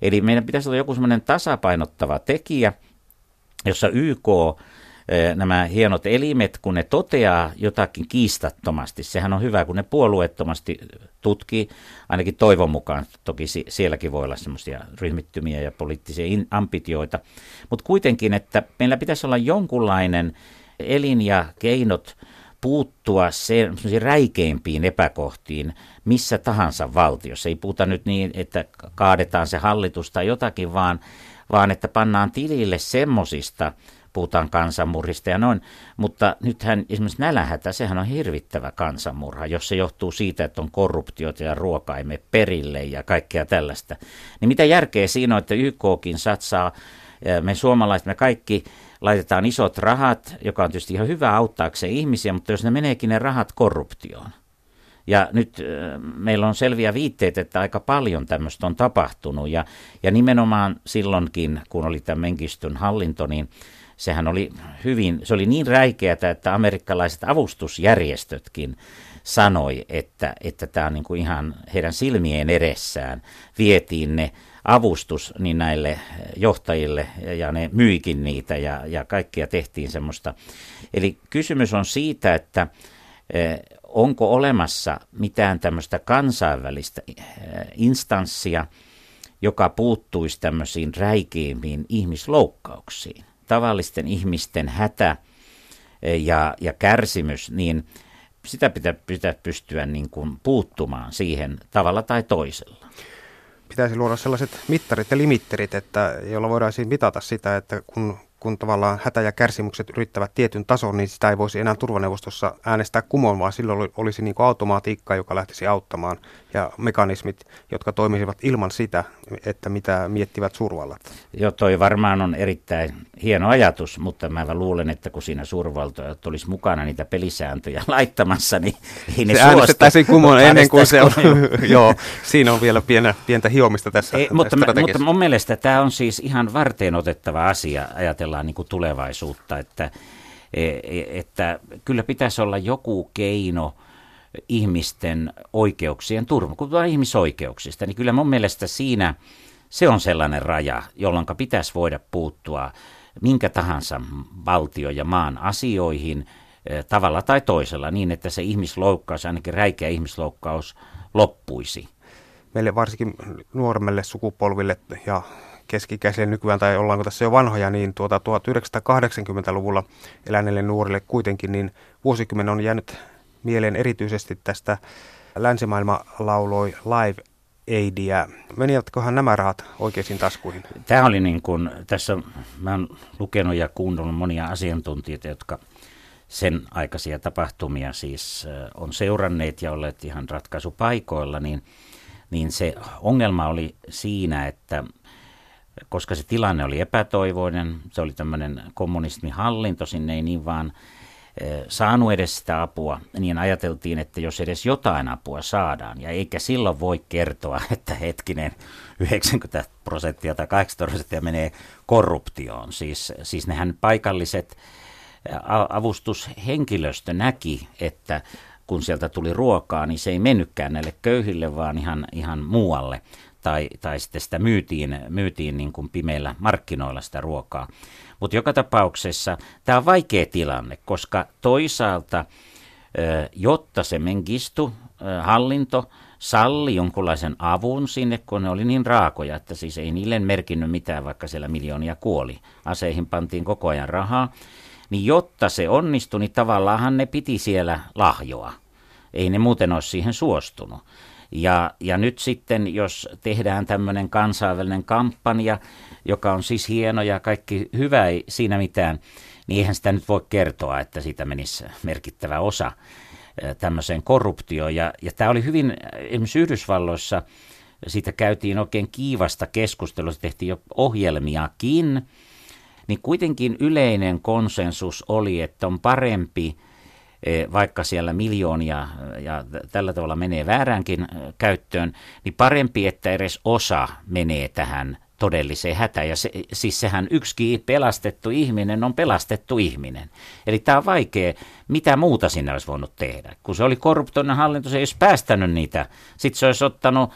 Eli meidän pitäisi olla joku semmoinen tasapainottava tekijä, jossa YK nämä hienot elimet, kun ne toteaa jotakin kiistattomasti, sehän on hyvä, kun ne puolueettomasti tutkii, ainakin toivon mukaan, toki sielläkin voi olla semmoisia ryhmittymiä ja poliittisia ambitioita, mutta kuitenkin, että meillä pitäisi olla jonkunlainen elin ja keinot puuttua se, räikeimpiin epäkohtiin missä tahansa valtiossa. Ei puhuta nyt niin, että kaadetaan se hallitus tai jotakin, vaan, vaan että pannaan tilille semmosista, puhutaan kansanmurhista ja noin, mutta nythän esimerkiksi nälähätä, sehän on hirvittävä kansanmurha, jos se johtuu siitä, että on korruptiota ja ruoka ei perille ja kaikkea tällaista. Niin mitä järkeä siinä on, että YKkin satsaa, me suomalaiset, me kaikki laitetaan isot rahat, joka on tietysti ihan hyvä auttaakseen ihmisiä, mutta jos ne meneekin ne rahat korruptioon. Ja nyt meillä on selviä viitteitä, että aika paljon tämmöistä on tapahtunut. Ja, ja nimenomaan silloinkin, kun oli tämä Menkistön hallinto, niin sehän oli hyvin, se oli niin räikeää, että amerikkalaiset avustusjärjestötkin sanoi, että, että tämä on niin kuin ihan heidän silmien edessään. Vietiin ne avustus niin näille johtajille ja ne myikin niitä ja, ja kaikkia tehtiin semmoista. Eli kysymys on siitä, että eh, onko olemassa mitään tämmöistä kansainvälistä eh, instanssia, joka puuttuisi tämmöisiin räikeimpiin ihmisloukkauksiin. Tavallisten ihmisten hätä eh, ja, ja kärsimys, niin sitä pitää, pitää pystyä niin kuin puuttumaan siihen tavalla tai toisella. Pitäisi luoda sellaiset mittarit ja limitterit, että, jolla voidaan mitata sitä, että kun kun tavallaan hätä ja kärsimykset yrittävät tietyn tason, niin sitä ei voisi enää turvaneuvostossa äänestää kumoon, vaan silloin olisi niin kuin automaatiikka, joka lähtisi auttamaan ja mekanismit, jotka toimisivat ilman sitä, että mitä miettivät suurvallat. Joo, toi varmaan on erittäin hieno ajatus, mutta mä luulen, että kun siinä suurvaltoja olisi mukana niitä pelisääntöjä laittamassa, niin ei ne se äänestettäisiin kumoon ennen kuin se on. Joo, siinä on vielä pienä, pientä hiomista tässä ei, mutta, mutta mun mielestä tämä on siis ihan varteen otettava asia ajatella ajatellaan niin kuin tulevaisuutta, että, e, e, että kyllä pitäisi olla joku keino ihmisten oikeuksien turva. Kun puhutaan ihmisoikeuksista, niin kyllä mun mielestä siinä se on sellainen raja, jolloin pitäisi voida puuttua minkä tahansa valtio- ja maan asioihin e, tavalla tai toisella niin, että se ihmisloukkaus, ainakin räikeä ihmisloukkaus, loppuisi. Meille varsinkin nuoremmille sukupolville ja keskikäisille nykyään, tai ollaanko tässä jo vanhoja, niin tuota 1980-luvulla eläneille nuorille kuitenkin, niin vuosikymmen on jäänyt mieleen erityisesti tästä länsimaailma lauloi Live Aidia. Menivätköhän nämä rahat oikeisiin taskuihin? Tämä oli niin kuin, tässä mä olen lukenut ja kuunnellut monia asiantuntijoita, jotka sen aikaisia tapahtumia siis on seuranneet ja olleet ihan ratkaisupaikoilla, niin, niin se ongelma oli siinä, että koska se tilanne oli epätoivoinen, se oli tämmöinen kommunismihallinto, sinne ei niin vaan eh, saanut edes sitä apua, niin ajateltiin, että jos edes jotain apua saadaan, ja eikä silloin voi kertoa, että hetkinen 90 prosenttia tai 80 prosenttia menee korruptioon. Siis, siis nehän paikalliset eh, avustushenkilöstö näki, että kun sieltä tuli ruokaa, niin se ei mennytkään näille köyhille, vaan ihan, ihan muualle tai, tai sitten sitä myytiin, myytiin niin kuin pimeillä markkinoilla sitä ruokaa. Mutta joka tapauksessa tämä on vaikea tilanne, koska toisaalta, jotta se Mengistu hallinto salli jonkunlaisen avun sinne, kun ne oli niin raakoja, että siis ei niille merkinnyt mitään, vaikka siellä miljoonia kuoli. Aseihin pantiin koko ajan rahaa. Niin jotta se onnistui, niin tavallaan ne piti siellä lahjoa Ei ne muuten ole siihen suostunut. Ja, ja nyt sitten, jos tehdään tämmöinen kansainvälinen kampanja, joka on siis hieno ja kaikki hyvä, ei siinä mitään, niin eihän sitä nyt voi kertoa, että siitä menisi merkittävä osa tämmöiseen korruptioon. Ja, ja tämä oli hyvin, esimerkiksi Yhdysvalloissa, siitä käytiin oikein kiivasta keskustelua, se tehtiin jo ohjelmiakin, niin kuitenkin yleinen konsensus oli, että on parempi, vaikka siellä miljoonia ja tällä tavalla menee vääräänkin käyttöön, niin parempi, että edes osa menee tähän todelliseen hätään. Ja se, siis sehän yksi pelastettu ihminen on pelastettu ihminen. Eli tämä on vaikea, mitä muuta sinne olisi voinut tehdä. Kun se oli korruptoinen hallinto, se ei olisi päästänyt niitä. Sitten se olisi ottanut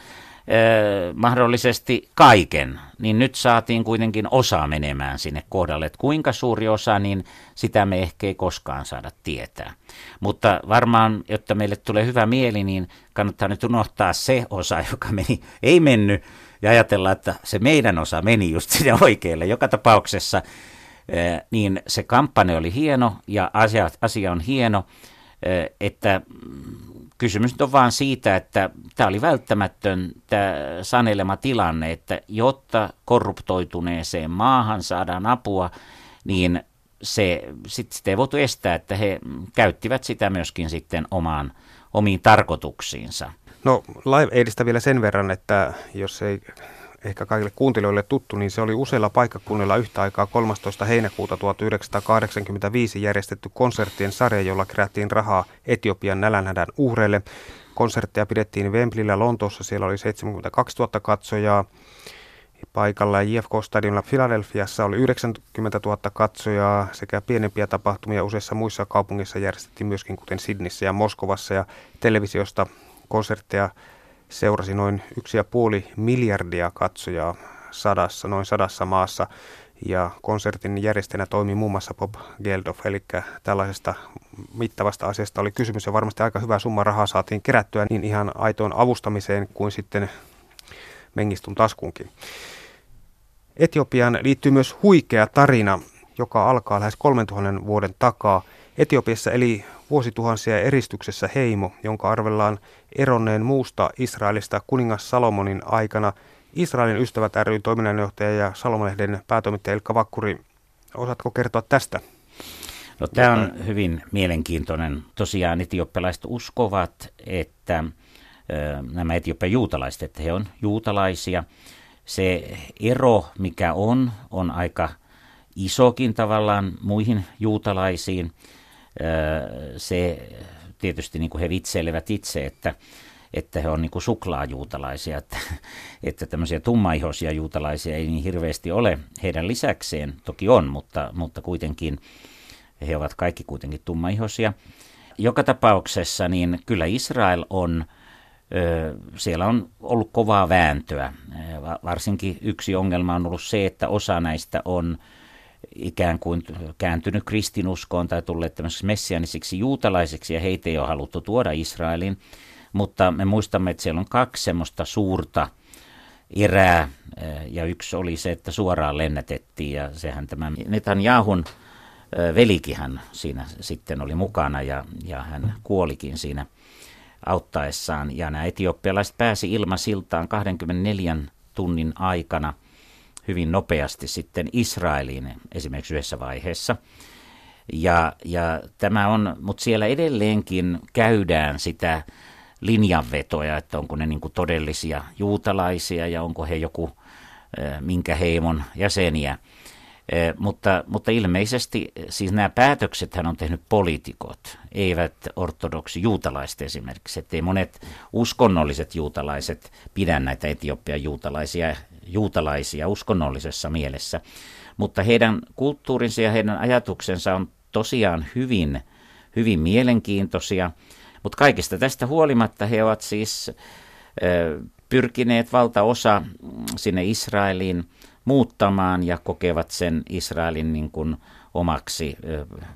mahdollisesti kaiken, niin nyt saatiin kuitenkin osa menemään sinne kohdalle. Että kuinka suuri osa, niin sitä me ehkä ei koskaan saada tietää. Mutta varmaan, jotta meille tulee hyvä mieli, niin kannattaa nyt unohtaa se osa, joka meni, ei mennyt ja ajatella, että se meidän osa meni just sinne oikealle. Joka tapauksessa niin se kampanja oli hieno ja asia, asia on hieno, että kysymys on vaan siitä, että tämä oli välttämätön tämä sanelema tilanne, että jotta korruptoituneeseen maahan saadaan apua, niin se sit sitä ei voitu estää, että he käyttivät sitä myöskin sitten omaan, omiin tarkoituksiinsa. No Aidista vielä sen verran, että jos ei ehkä kaikille kuuntelijoille tuttu, niin se oli useilla paikkakunnilla yhtä aikaa 13. heinäkuuta 1985 järjestetty konserttien sarja, jolla kerättiin rahaa Etiopian nälänhädän uhreille. Konsertteja pidettiin Wembleyllä Lontoossa, siellä oli 72 000 katsojaa paikalla. JFK-stadionilla Filadelfiassa oli 90 000 katsojaa sekä pienempiä tapahtumia useissa muissa kaupungeissa järjestettiin myöskin, kuten Sydnissä ja Moskovassa. Ja televisiosta konsertteja seurasi noin 1,5 miljardia katsojaa sadassa, noin sadassa maassa. Ja konsertin järjestäjänä toimi muun muassa Bob Geldof, eli tällaisesta mittavasta asiasta oli kysymys ja varmasti aika hyvä summa rahaa saatiin kerättyä niin ihan aitoon avustamiseen kuin sitten Mengistun taskuunkin. Etiopiaan liittyy myös huikea tarina, joka alkaa lähes 3000 vuoden takaa. Etiopiassa eli vuosituhansia eristyksessä heimo, jonka arvellaan eronneen muusta Israelista kuningas Salomonin aikana. Israelin ystävät ry toiminnanjohtaja ja Salomonlehden päätoimittaja Ilkka Vakkuri. Osaatko kertoa tästä? No, tämä on hyvin mielenkiintoinen. Tosiaan etioppilaiset uskovat, että nämä etiopian juutalaiset, että he on juutalaisia. Se ero, mikä on, on aika isokin tavallaan muihin juutalaisiin. Se tietysti niin kuin he vitseilevät itse, että, että he on niin kuin suklaajuutalaisia, että, että tämmöisiä tummaihoisia juutalaisia ei niin hirveästi ole heidän lisäkseen. Toki on, mutta, mutta kuitenkin he ovat kaikki kuitenkin tummaihoisia. Joka tapauksessa niin kyllä Israel on, siellä on ollut kovaa vääntöä. Varsinkin yksi ongelma on ollut se, että osa näistä on ikään kuin kääntynyt kristinuskoon tai tulleet tämmöiseksi messianisiksi juutalaisiksi ja heitä ei ole haluttu tuoda Israelin. Mutta me muistamme, että siellä on kaksi semmoista suurta erää eh, ja yksi oli se, että suoraan lennätettiin ja sehän tämä Netanyahun eh, velikihän siinä sitten oli mukana ja, ja hän kuolikin siinä auttaessaan. Ja nämä etioppialaiset pääsi ilmasiltaan 24 tunnin aikana – hyvin nopeasti sitten Israeliin esimerkiksi yhdessä vaiheessa. Ja, ja tämä on, mutta siellä edelleenkin käydään sitä linjanvetoja, että onko ne niin todellisia juutalaisia ja onko he joku minkä heimon jäseniä. Mutta, mutta ilmeisesti siis nämä päätökset hän on tehnyt poliitikot, eivät ortodoksi juutalaiset esimerkiksi. Että ei monet uskonnolliset juutalaiset pidä näitä Etiopian juutalaisia juutalaisia uskonnollisessa mielessä. Mutta heidän kulttuurinsa ja heidän ajatuksensa on tosiaan hyvin, hyvin mielenkiintoisia. Mutta kaikista tästä huolimatta he ovat siis pyrkineet valtaosa sinne Israeliin muuttamaan ja kokevat sen Israelin niin kuin omaksi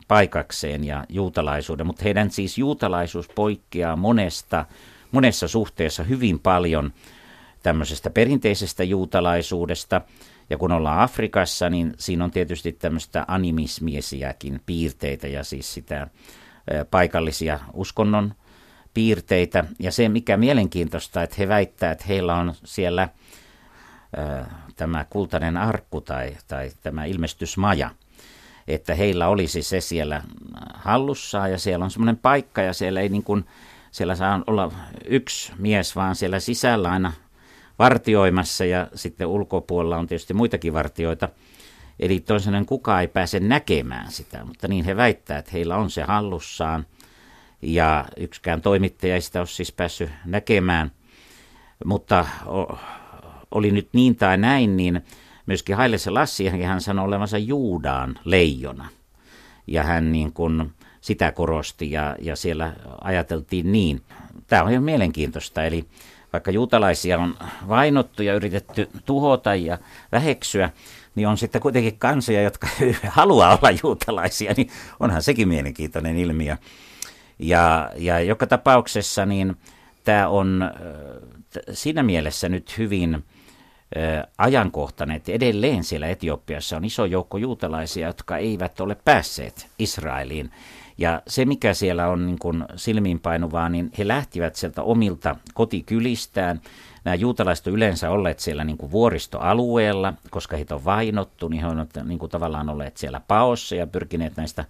paikakseen ja juutalaisuuden. Mutta heidän siis juutalaisuus poikkeaa monesta, monessa suhteessa hyvin paljon tämmöisestä perinteisestä juutalaisuudesta. Ja kun ollaan Afrikassa, niin siinä on tietysti tämmöistä animismiesiäkin piirteitä ja siis sitä paikallisia uskonnon piirteitä. Ja se, mikä mielenkiintoista, että he väittää, että heillä on siellä tämä kultainen arkku tai, tai tämä ilmestysmaja, että heillä olisi se siellä hallussaan ja siellä on semmoinen paikka ja siellä ei niin kuin, siellä saa olla yksi mies, vaan siellä sisällä aina vartioimassa ja sitten ulkopuolella on tietysti muitakin vartioita. Eli toisin kukaan ei pääse näkemään sitä, mutta niin he väittää, että heillä on se hallussaan ja yksikään toimittaja ei sitä ole siis päässyt näkemään. Mutta oli nyt niin tai näin, niin myöskin Haile Lassi, hän sanoi olevansa Juudaan leijona. Ja hän niin kuin sitä korosti ja, ja siellä ajateltiin niin. Tämä on ihan mielenkiintoista, eli vaikka juutalaisia on vainottu ja yritetty tuhota ja väheksyä, niin on sitten kuitenkin kansoja, jotka haluaa olla juutalaisia, niin onhan sekin mielenkiintoinen ilmiö. Ja, ja joka tapauksessa niin tämä on siinä mielessä nyt hyvin ajankohtainen, että edelleen siellä Etiopiassa on iso joukko juutalaisia, jotka eivät ole päässeet Israeliin. Ja se, mikä siellä on niin kuin silmiinpainuvaa, niin he lähtivät sieltä omilta kotikylistään. Nämä juutalaiset on yleensä olleet siellä niin kuin vuoristoalueella, koska heitä on vainottu, niin he ovat niin kuin tavallaan olleet siellä paossa ja pyrkineet näistä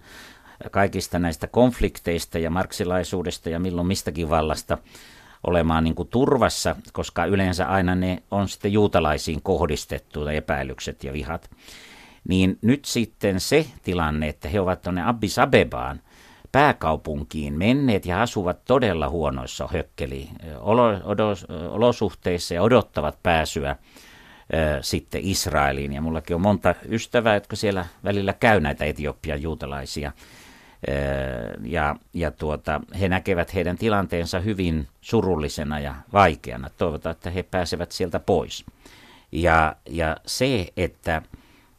kaikista näistä konflikteista ja marksilaisuudesta ja milloin mistäkin vallasta olemaan niin kuin turvassa, koska yleensä aina ne on sitten juutalaisiin kohdistettu epäilykset ja vihat. Niin nyt sitten se tilanne, että he ovat tuonne Addis Abebaan, pääkaupunkiin menneet ja asuvat todella huonoissa hökkeli olosuhteissa ja odottavat pääsyä sitten Israeliin. Ja mullakin on monta ystävää, jotka siellä välillä käy näitä Etiopian juutalaisia ja, ja tuota, he näkevät heidän tilanteensa hyvin surullisena ja vaikeana. Toivotaan, että he pääsevät sieltä pois. Ja, ja se, että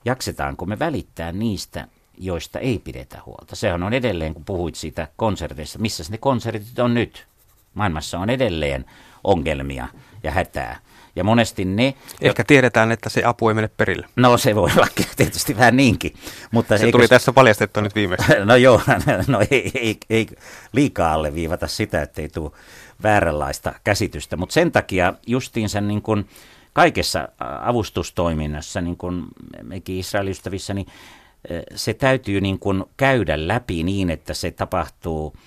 jaksetaanko me välittää niistä, joista ei pidetä huolta. Sehän on edelleen, kun puhuit siitä konserteista, missä ne konsertit on nyt. Maailmassa on edelleen ongelmia ja hätää. Ja monesti ne... Ehkä tiedetään, että se apu ei mene perille. No se voi olla tietysti vähän niinkin. Mutta se eikö... tuli tässä paljastettua nyt viimeksi. No joo, no ei, ei, ei liikaa alleviivata sitä, että ei tule vääränlaista käsitystä. Mutta sen takia justiinsa niin kuin kaikessa avustustoiminnassa, niin kuin mekin Israeliystävissä, niin se täytyy niin kuin käydä läpi niin, että se tapahtuu –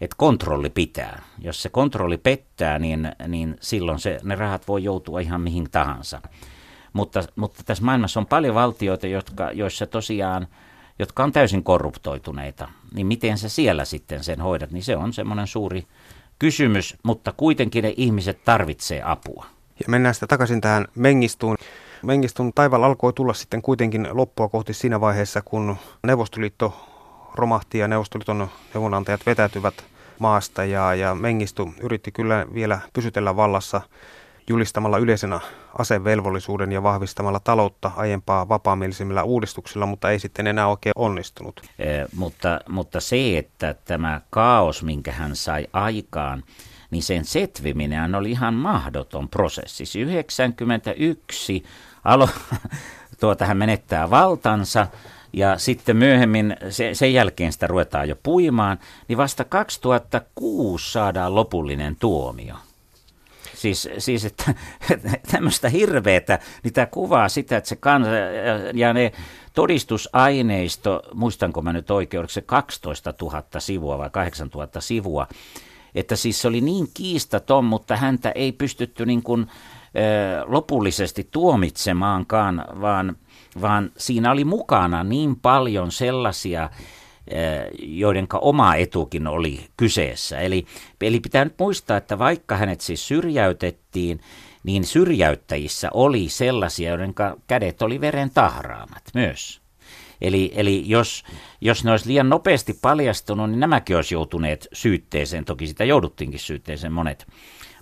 että kontrolli pitää. Jos se kontrolli pettää, niin, niin silloin se, ne rahat voi joutua ihan mihin tahansa. Mutta, mutta tässä maailmassa on paljon valtioita, jotka, joissa tosiaan, jotka on täysin korruptoituneita. Niin miten sä siellä sitten sen hoidat, niin se on semmoinen suuri kysymys, mutta kuitenkin ne ihmiset tarvitsee apua. Ja mennään sitten takaisin tähän Mengistuun. Mengistun taival alkoi tulla sitten kuitenkin loppua kohti siinä vaiheessa, kun Neuvostoliitto romahti ja Neuvostoliiton neuvonantajat vetäytyvät maasta ja, ja Mengistu yritti kyllä vielä pysytellä vallassa julistamalla yleisenä asevelvollisuuden ja vahvistamalla taloutta aiempaa vapaamielisemmillä uudistuksilla, mutta ei sitten enää oikein onnistunut. E, mutta, mutta se, että tämä kaos, minkä hän sai aikaan, niin sen setviminen oli ihan mahdoton prosessi. 91 alo, tuota, hän menettää valtansa ja sitten myöhemmin, se, sen jälkeen sitä ruvetaan jo puimaan, niin vasta 2006 saadaan lopullinen tuomio. Siis, siis että tämmöistä hirveätä, niin tämä kuvaa sitä, että se kansa ja ne todistusaineisto, muistanko mä nyt oikein, oliko se 12 000 sivua vai 8 000 sivua, että siis se oli niin kiistaton, mutta häntä ei pystytty niin kuin, lopullisesti tuomitsemaankaan, vaan – vaan siinä oli mukana niin paljon sellaisia, eh, joiden oma etukin oli kyseessä. Eli, eli pitää nyt muistaa, että vaikka hänet siis syrjäytettiin, niin syrjäyttäjissä oli sellaisia, joiden kädet oli veren tahraamat myös. Eli, eli jos, jos ne olisi liian nopeasti paljastunut, niin nämäkin olisi joutuneet syytteeseen. Toki sitä jouduttiinkin syytteeseen monet.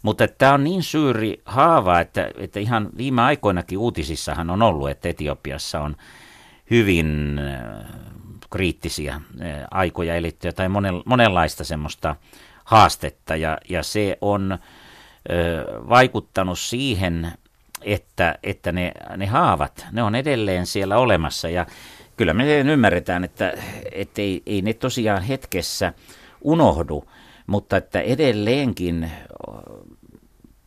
Mutta tämä on niin suuri haava, että, että ihan viime aikoinakin uutisissahan on ollut, että Etiopiassa on hyvin äh, kriittisiä äh, aikoja elittyä tai monenlaista semmoista haastetta. Ja, ja se on äh, vaikuttanut siihen, että, että ne, ne haavat, ne on edelleen siellä olemassa. Ja kyllä me ymmärretään, että, että ei, ei ne tosiaan hetkessä unohdu, mutta että edelleenkin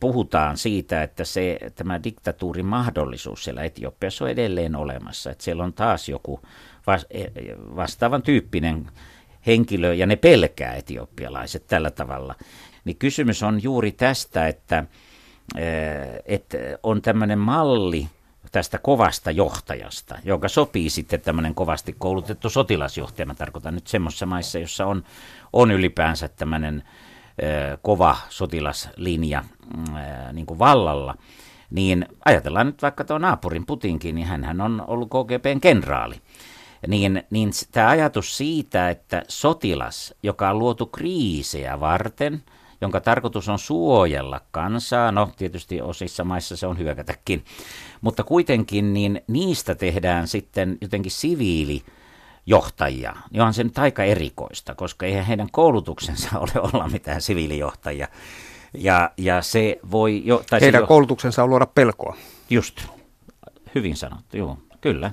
puhutaan siitä, että se, tämä diktatuurin mahdollisuus siellä Etiopiassa on edelleen olemassa. Että siellä on taas joku e, vastaavan tyyppinen henkilö ja ne pelkää etiopialaiset tällä tavalla. Niin kysymys on juuri tästä, että, että on tämmöinen malli tästä kovasta johtajasta, joka sopii sitten tämmöinen kovasti koulutettu sotilasjohtaja. Mä tarkoitan nyt semmoisessa maissa, jossa on, on ylipäänsä tämmöinen kova sotilaslinja niin kuin vallalla, niin ajatellaan nyt vaikka tuo naapurin Putinkin, niin hän on ollut KGBn kenraali. Niin, niin tämä ajatus siitä, että sotilas, joka on luotu kriisejä varten, jonka tarkoitus on suojella kansaa, no tietysti osissa maissa se on hyökätäkin, mutta kuitenkin niin niistä tehdään sitten jotenkin siviili, johtajia, niin on se nyt aika erikoista, koska eihän heidän koulutuksensa ole olla mitään siviilijohtajia. Ja, ja se voi jo... Tai heidän se jo, koulutuksensa on luoda pelkoa. Just, hyvin sanottu, joo, kyllä.